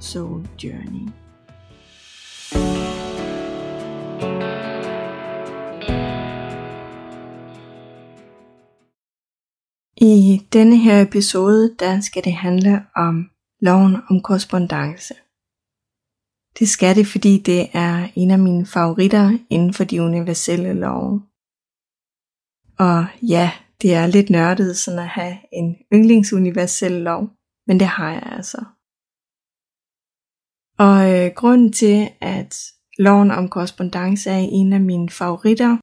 Soul Journey. I denne her episode, der skal det handle om loven om korrespondence. Det skal det, fordi det er en af mine favoritter inden for de universelle love. Og ja, det er lidt nørdet sådan at have en yndlingsuniversel lov, men det har jeg altså. Og øh, grunden til, at loven om korrespondence er en af mine favoritter,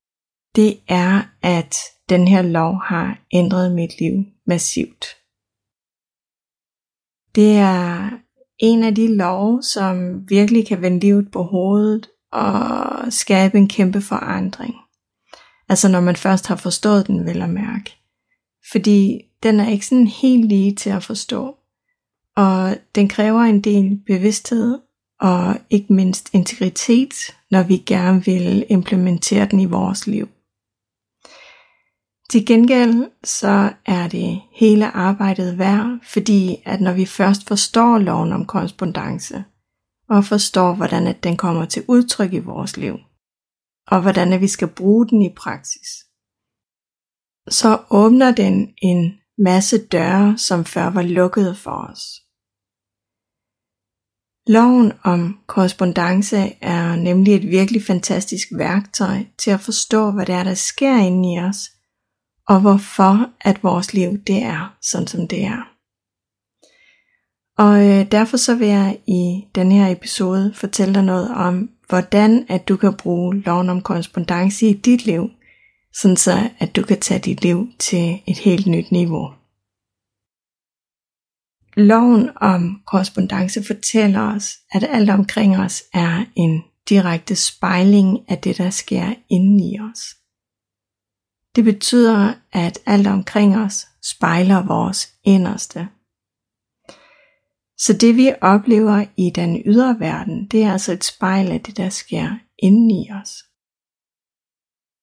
det er, at den her lov har ændret mit liv massivt. Det er en af de love, som virkelig kan vende livet på hovedet og skabe en kæmpe forandring. Altså når man først har forstået den, vil at mærke. Fordi den er ikke sådan helt lige til at forstå. Og den kræver en del bevidsthed og ikke mindst integritet, når vi gerne vil implementere den i vores liv. Til gengæld så er det hele arbejdet værd, fordi at når vi først forstår loven om korrespondence, og forstår, hvordan at den kommer til udtryk i vores liv, og hvordan at vi skal bruge den i praksis, så åbner den en masse døre, som før var lukkede for os. Loven om korrespondence er nemlig et virkelig fantastisk værktøj til at forstå, hvad det er, der sker inde i os, og hvorfor at vores liv det er sådan, som det er. Og øh, derfor så vil jeg i den her episode fortælle dig noget om, hvordan at du kan bruge loven om korrespondence i dit liv, sådan så at du kan tage dit liv til et helt nyt niveau. Loven om korrespondence fortæller os, at alt omkring os er en direkte spejling af det, der sker inden i os. Det betyder, at alt omkring os spejler vores inderste. Så det vi oplever i den ydre verden, det er altså et spejl af det, der sker inden i os.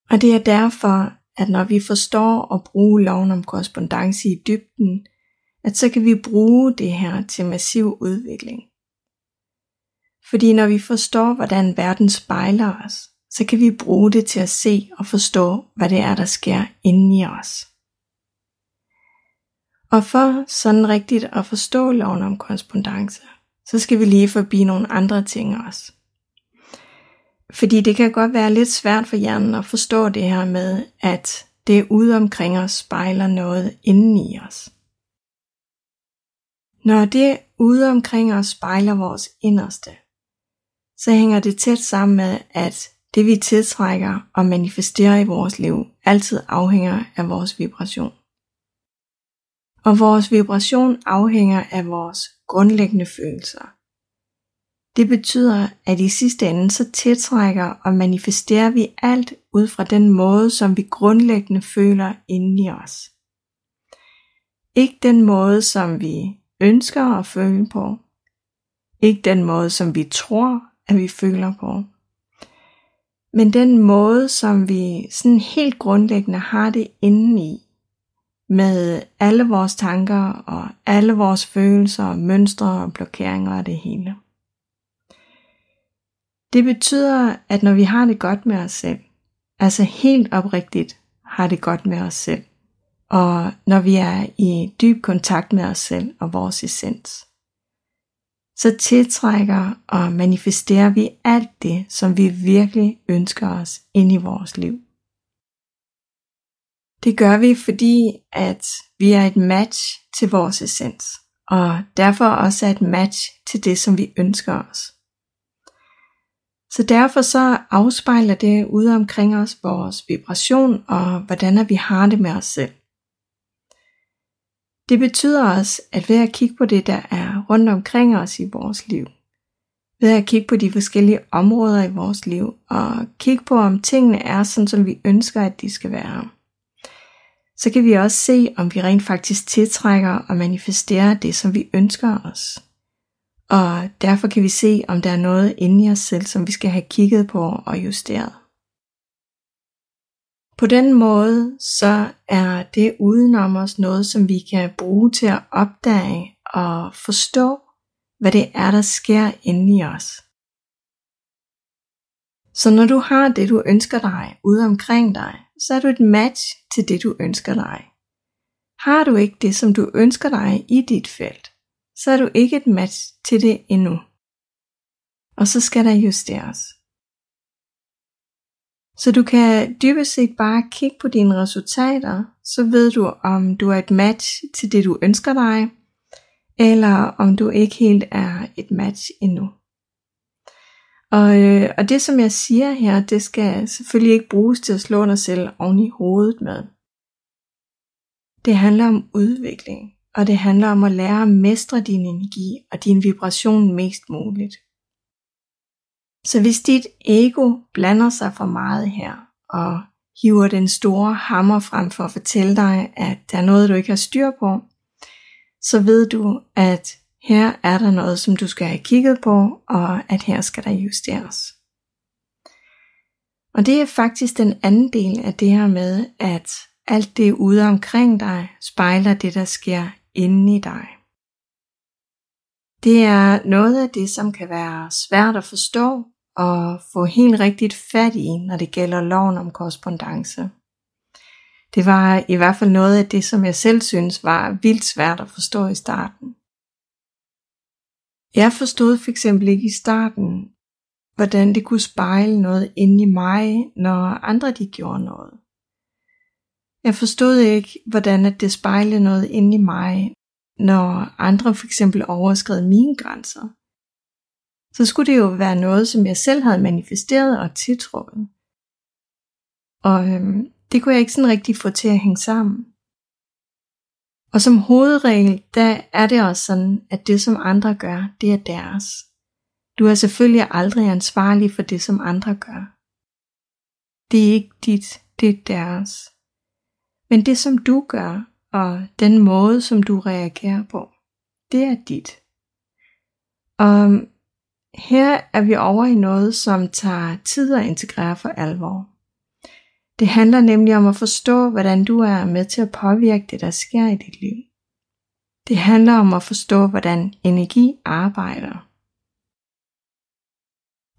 Og det er derfor, at når vi forstår at bruge loven om korrespondence i dybden, at så kan vi bruge det her til massiv udvikling. Fordi når vi forstår, hvordan verden spejler os, så kan vi bruge det til at se og forstå, hvad det er, der sker inde i os. Og for sådan rigtigt at forstå loven om korrespondence, så skal vi lige forbi nogle andre ting også. Fordi det kan godt være lidt svært for hjernen at forstå det her med, at det ude omkring os spejler noget inden i os. Når det ude omkring os spejler vores inderste, så hænger det tæt sammen med, at det vi tiltrækker og manifesterer i vores liv altid afhænger af vores vibration. Og vores vibration afhænger af vores grundlæggende følelser. Det betyder, at i sidste ende så tiltrækker og manifesterer vi alt ud fra den måde, som vi grundlæggende føler inde i os. Ikke den måde, som vi ønsker at føle på. Ikke den måde, som vi tror, at vi føler på. Men den måde, som vi sådan helt grundlæggende har det indeni, i. Med alle vores tanker og alle vores følelser og mønstre og blokeringer og det hele. Det betyder, at når vi har det godt med os selv, altså helt oprigtigt har det godt med os selv, og når vi er i dyb kontakt med os selv og vores essens, så tiltrækker og manifesterer vi alt det, som vi virkelig ønsker os ind i vores liv. Det gør vi, fordi at vi er et match til vores essens, og derfor også er et match til det, som vi ønsker os. Så derfor så afspejler det ude omkring os vores vibration og hvordan vi har det med os selv. Det betyder også, at ved at kigge på det, der er rundt omkring os i vores liv, ved at kigge på de forskellige områder i vores liv, og kigge på, om tingene er sådan, som vi ønsker, at de skal være. Så kan vi også se, om vi rent faktisk tiltrækker og manifesterer det, som vi ønsker os. Og derfor kan vi se, om der er noget inde i os selv, som vi skal have kigget på og justeret. På den måde, så er det udenom os noget, som vi kan bruge til at opdage og forstå, hvad det er, der sker inde i os. Så når du har det, du ønsker dig ude omkring dig, så er du et match til det, du ønsker dig. Har du ikke det, som du ønsker dig i dit felt, så er du ikke et match til det endnu. Og så skal der justeres. Så du kan dybest set bare kigge på dine resultater, så ved du om du er et match til det du ønsker dig, eller om du ikke helt er et match endnu. Og, øh, og det som jeg siger her, det skal selvfølgelig ikke bruges til at slå dig selv oven i hovedet med. Det handler om udvikling, og det handler om at lære at mestre din energi og din vibration mest muligt. Så hvis dit ego blander sig for meget her, og hiver den store hammer frem for at fortælle dig, at der er noget, du ikke har styr på, så ved du, at her er der noget, som du skal have kigget på, og at her skal der justeres. Og det er faktisk den anden del af det her med, at alt det ude omkring dig spejler det, der sker inde i dig. Det er noget af det, som kan være svært at forstå at få helt rigtigt fat i, når det gælder loven om korrespondence. Det var i hvert fald noget af det, som jeg selv synes var vildt svært at forstå i starten. Jeg forstod for eksempel ikke i starten, hvordan det kunne spejle noget inde i mig, når andre de gjorde noget. Jeg forstod ikke, hvordan at det spejlede noget inde i mig, når andre for eksempel overskred mine grænser. Så skulle det jo være noget, som jeg selv havde manifesteret og tiltrukket. Og øhm, det kunne jeg ikke sådan rigtig få til at hænge sammen. Og som hovedregel, der er det også sådan, at det som andre gør, det er deres. Du er selvfølgelig aldrig ansvarlig for det, som andre gør. Det er ikke dit, det er deres. Men det, som du gør, og den måde, som du reagerer på, det er dit. Og øhm, her er vi over i noget, som tager tid at integrere for alvor. Det handler nemlig om at forstå, hvordan du er med til at påvirke det, der sker i dit liv. Det handler om at forstå, hvordan energi arbejder.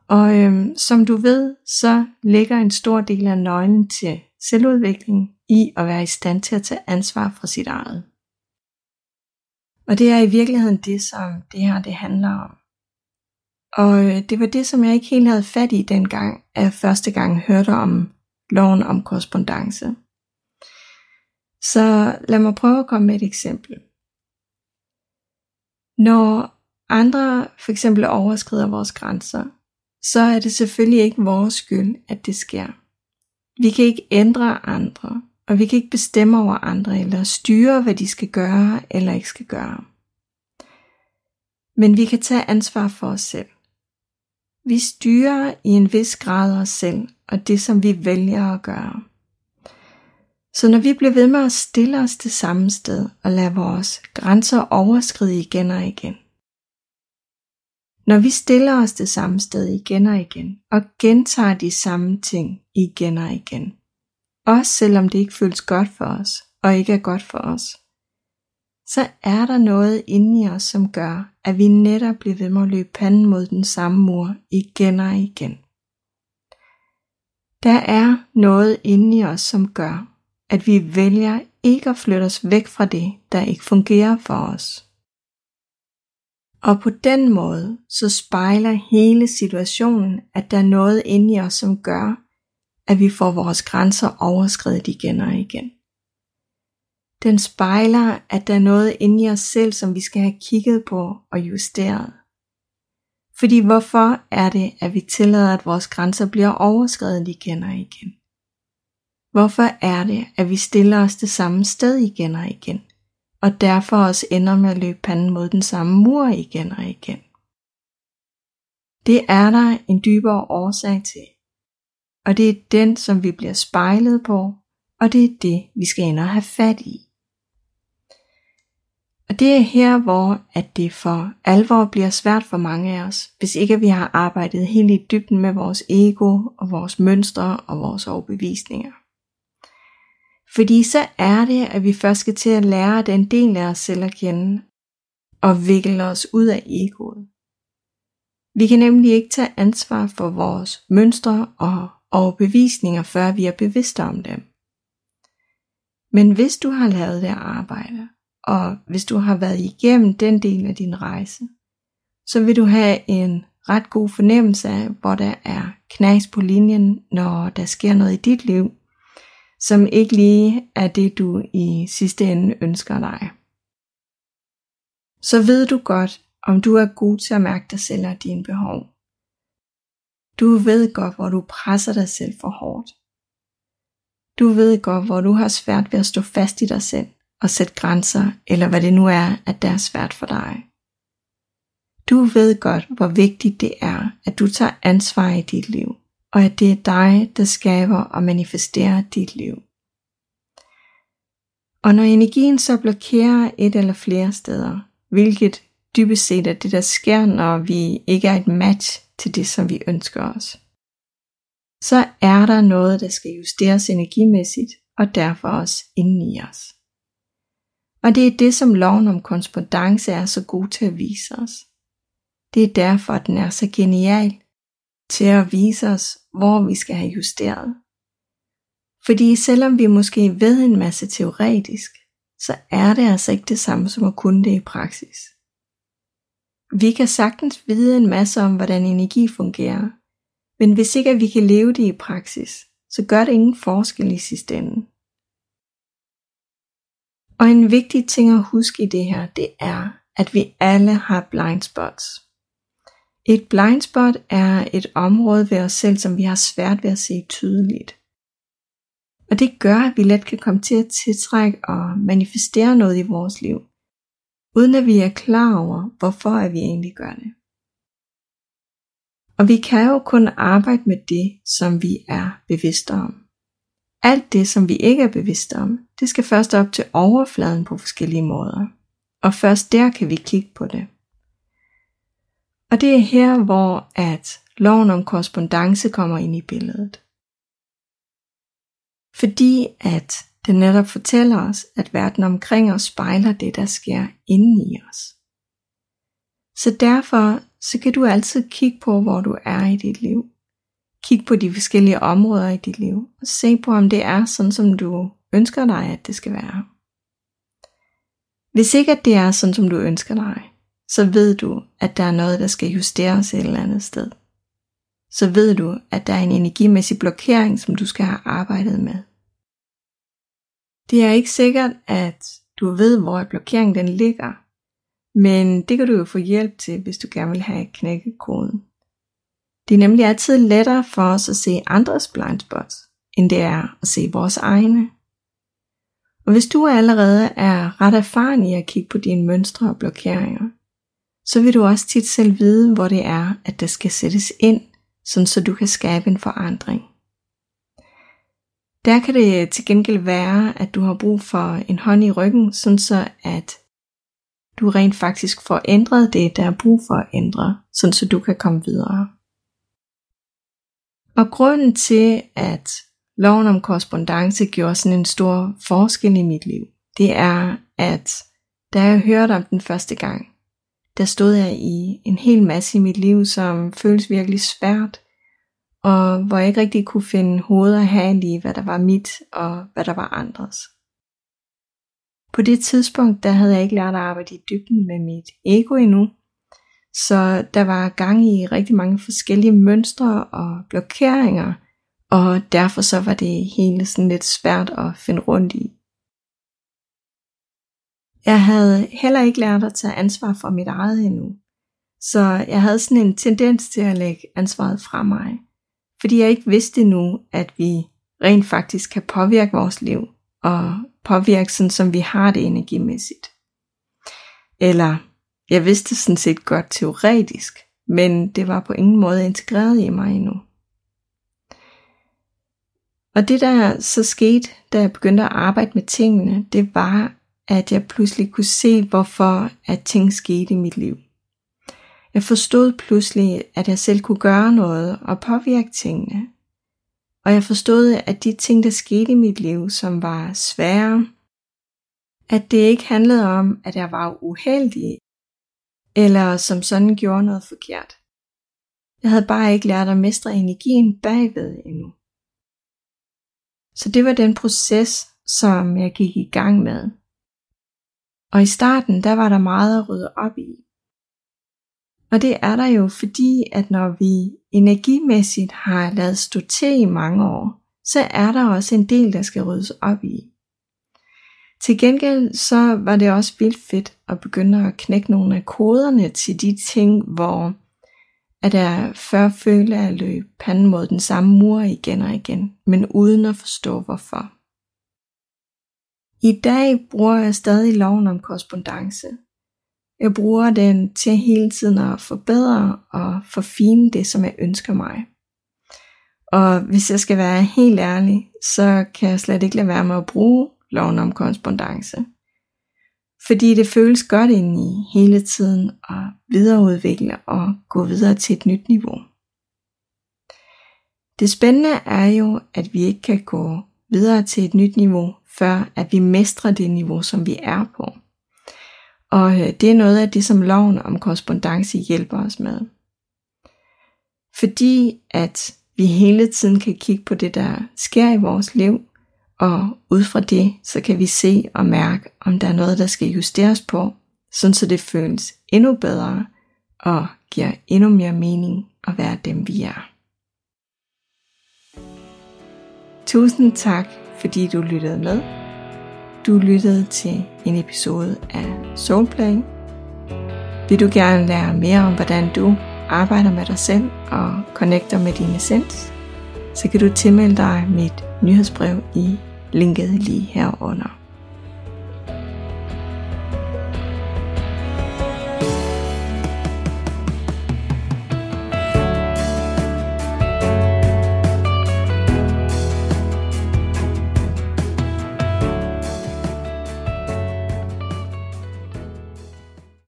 Og øhm, som du ved, så ligger en stor del af nøglen til selvudvikling i at være i stand til at tage ansvar for sit eget. Og det er i virkeligheden det, som det her det handler om. Og øh, det var det, som jeg ikke helt havde fat i dengang, at jeg første gang hørte om loven om korrespondence. Så lad mig prøve at komme med et eksempel. Når andre for eksempel overskrider vores grænser, så er det selvfølgelig ikke vores skyld, at det sker. Vi kan ikke ændre andre, og vi kan ikke bestemme over andre eller styre, hvad de skal gøre eller ikke skal gøre. Men vi kan tage ansvar for os selv. Vi styrer i en vis grad os selv og det, som vi vælger at gøre. Så når vi bliver ved med at stille os det samme sted og lade vores grænser overskride igen og igen, når vi stiller os det samme sted igen og igen, og gentager de samme ting igen og igen, også selvom det ikke føles godt for os, og ikke er godt for os, så er der noget inde i os, som gør, at vi netop bliver ved med at løbe panden mod den samme mur igen og igen. Der er noget inde i os, som gør, at vi vælger ikke at flytte os væk fra det, der ikke fungerer for os. Og på den måde, så spejler hele situationen, at der er noget inde i os, som gør, at vi får vores grænser overskrevet igen og igen. Den spejler, at der er noget inde i os selv, som vi skal have kigget på og justeret. Fordi hvorfor er det, at vi tillader, at vores grænser bliver overskrevet igen og igen? Hvorfor er det, at vi stiller os det samme sted igen og igen, og derfor også ender med at løbe panden mod den samme mur igen og igen? Det er der en dybere årsag til. Og det er den, som vi bliver spejlet på, og det er det, vi skal ind og have fat i. Og det er her, hvor at det for alvor bliver svært for mange af os, hvis ikke vi har arbejdet helt i dybden med vores ego og vores mønstre og vores overbevisninger. Fordi så er det, at vi først skal til at lære den del af os selv at kende, og vikle os ud af egoet. Vi kan nemlig ikke tage ansvar for vores mønstre og overbevisninger, før vi er bevidste om dem. Men hvis du har lavet det arbejde, og hvis du har været igennem den del af din rejse, så vil du have en ret god fornemmelse af, hvor der er knas på linjen, når der sker noget i dit liv, som ikke lige er det, du i sidste ende ønsker dig. Så ved du godt, om du er god til at mærke dig selv og dine behov. Du ved godt, hvor du presser dig selv for hårdt. Du ved godt, hvor du har svært ved at stå fast i dig selv og sætte grænser, eller hvad det nu er, at det er svært for dig. Du ved godt, hvor vigtigt det er, at du tager ansvar i dit liv, og at det er dig, der skaber og manifesterer dit liv. Og når energien så blokerer et eller flere steder, hvilket dybest set er det, der sker, når vi ikke er et match til det, som vi ønsker os, så er der noget, der skal justeres energimæssigt, og derfor også inden i os. Og det er det, som loven om korrespondence er så god til at vise os. Det er derfor, at den er så genial til at vise os, hvor vi skal have justeret. Fordi selvom vi måske ved en masse teoretisk, så er det altså ikke det samme som at kunne det i praksis. Vi kan sagtens vide en masse om, hvordan energi fungerer, men hvis ikke at vi kan leve det i praksis, så gør det ingen forskel i sidste ende. Og en vigtig ting at huske i det her, det er, at vi alle har blind spots. Et blind spot er et område ved os selv, som vi har svært ved at se tydeligt. Og det gør, at vi let kan komme til at tiltrække og manifestere noget i vores liv, uden at vi er klar over, hvorfor at vi egentlig gør det. Og vi kan jo kun arbejde med det, som vi er bevidste om. Alt det, som vi ikke er bevidste om, det skal først op til overfladen på forskellige måder. Og først der kan vi kigge på det. Og det er her, hvor at loven om korrespondence kommer ind i billedet. Fordi at den netop fortæller os, at verden omkring os spejler det, der sker inden i os. Så derfor så kan du altid kigge på, hvor du er i dit liv. Kig på de forskellige områder i dit liv, og se på, om det er sådan, som du ønsker dig, at det skal være. Hvis ikke at det er sådan, som du ønsker dig, så ved du, at der er noget, der skal justeres et eller andet sted. Så ved du, at der er en energimæssig blokering, som du skal have arbejdet med. Det er ikke sikkert, at du ved, hvor blokeringen den ligger, men det kan du jo få hjælp til, hvis du gerne vil have knækket koden. Det er nemlig altid lettere for os at se andres blind spots, end det er at se vores egne. Og hvis du allerede er ret erfaren i at kigge på dine mønstre og blokeringer, så vil du også tit selv vide, hvor det er, at der skal sættes ind, sådan så du kan skabe en forandring. Der kan det til gengæld være, at du har brug for en hånd i ryggen, sådan så at du rent faktisk får ændret det, der er brug for at ændre, sådan så du kan komme videre. Og grunden til, at loven om korrespondence gjorde sådan en stor forskel i mit liv, det er, at da jeg hørte om den første gang, der stod jeg i en hel masse i mit liv, som føles virkelig svært, og hvor jeg ikke rigtig kunne finde hoved og hale i, hvad der var mit og hvad der var andres. På det tidspunkt, der havde jeg ikke lært at arbejde i dybden med mit ego endnu, så der var gang i rigtig mange forskellige mønstre og blokeringer, og derfor så var det hele sådan lidt svært at finde rundt i. Jeg havde heller ikke lært at tage ansvar for mit eget endnu, så jeg havde sådan en tendens til at lægge ansvaret fra mig, fordi jeg ikke vidste nu, at vi rent faktisk kan påvirke vores liv, og påvirke sådan, som vi har det energimæssigt. Eller jeg vidste sådan set godt teoretisk, men det var på ingen måde integreret i mig endnu. Og det der så skete, da jeg begyndte at arbejde med tingene, det var, at jeg pludselig kunne se, hvorfor at ting skete i mit liv. Jeg forstod pludselig, at jeg selv kunne gøre noget og påvirke tingene. Og jeg forstod, at de ting, der skete i mit liv, som var svære, at det ikke handlede om, at jeg var uheldig, eller som sådan gjorde noget forkert. Jeg havde bare ikke lært at mestre energien bagved endnu. Så det var den proces, som jeg gik i gang med. Og i starten, der var der meget at rydde op i. Og det er der jo, fordi at når vi energimæssigt har lavet stå til i mange år, så er der også en del, der skal ryddes op i. Til gengæld så var det også vildt fedt at begynde at knække nogle af koderne til de ting, hvor at jeg før følte, at jeg løb panden mod den samme mur igen og igen, men uden at forstå hvorfor. I dag bruger jeg stadig loven om korrespondence. Jeg bruger den til hele tiden at forbedre og forfine det, som jeg ønsker mig. Og hvis jeg skal være helt ærlig, så kan jeg slet ikke lade være med at bruge loven om korrespondence. Fordi det føles godt ind i hele tiden at videreudvikle og gå videre til et nyt niveau. Det spændende er jo, at vi ikke kan gå videre til et nyt niveau, før at vi mestrer det niveau, som vi er på. Og øh, det er noget af det, som loven om korrespondence hjælper os med. Fordi at vi hele tiden kan kigge på det, der sker i vores liv, og ud fra det, så kan vi se og mærke, om der er noget, der skal justeres på, sådan så det føles endnu bedre og giver endnu mere mening at være dem, vi er. Tusind tak, fordi du lyttede med. Du lyttede til en episode af Soulplay. Vil du gerne lære mere om, hvordan du arbejder med dig selv og connecter med din essens, så kan du tilmelde dig mit nyhedsbrev i linket lige herunder.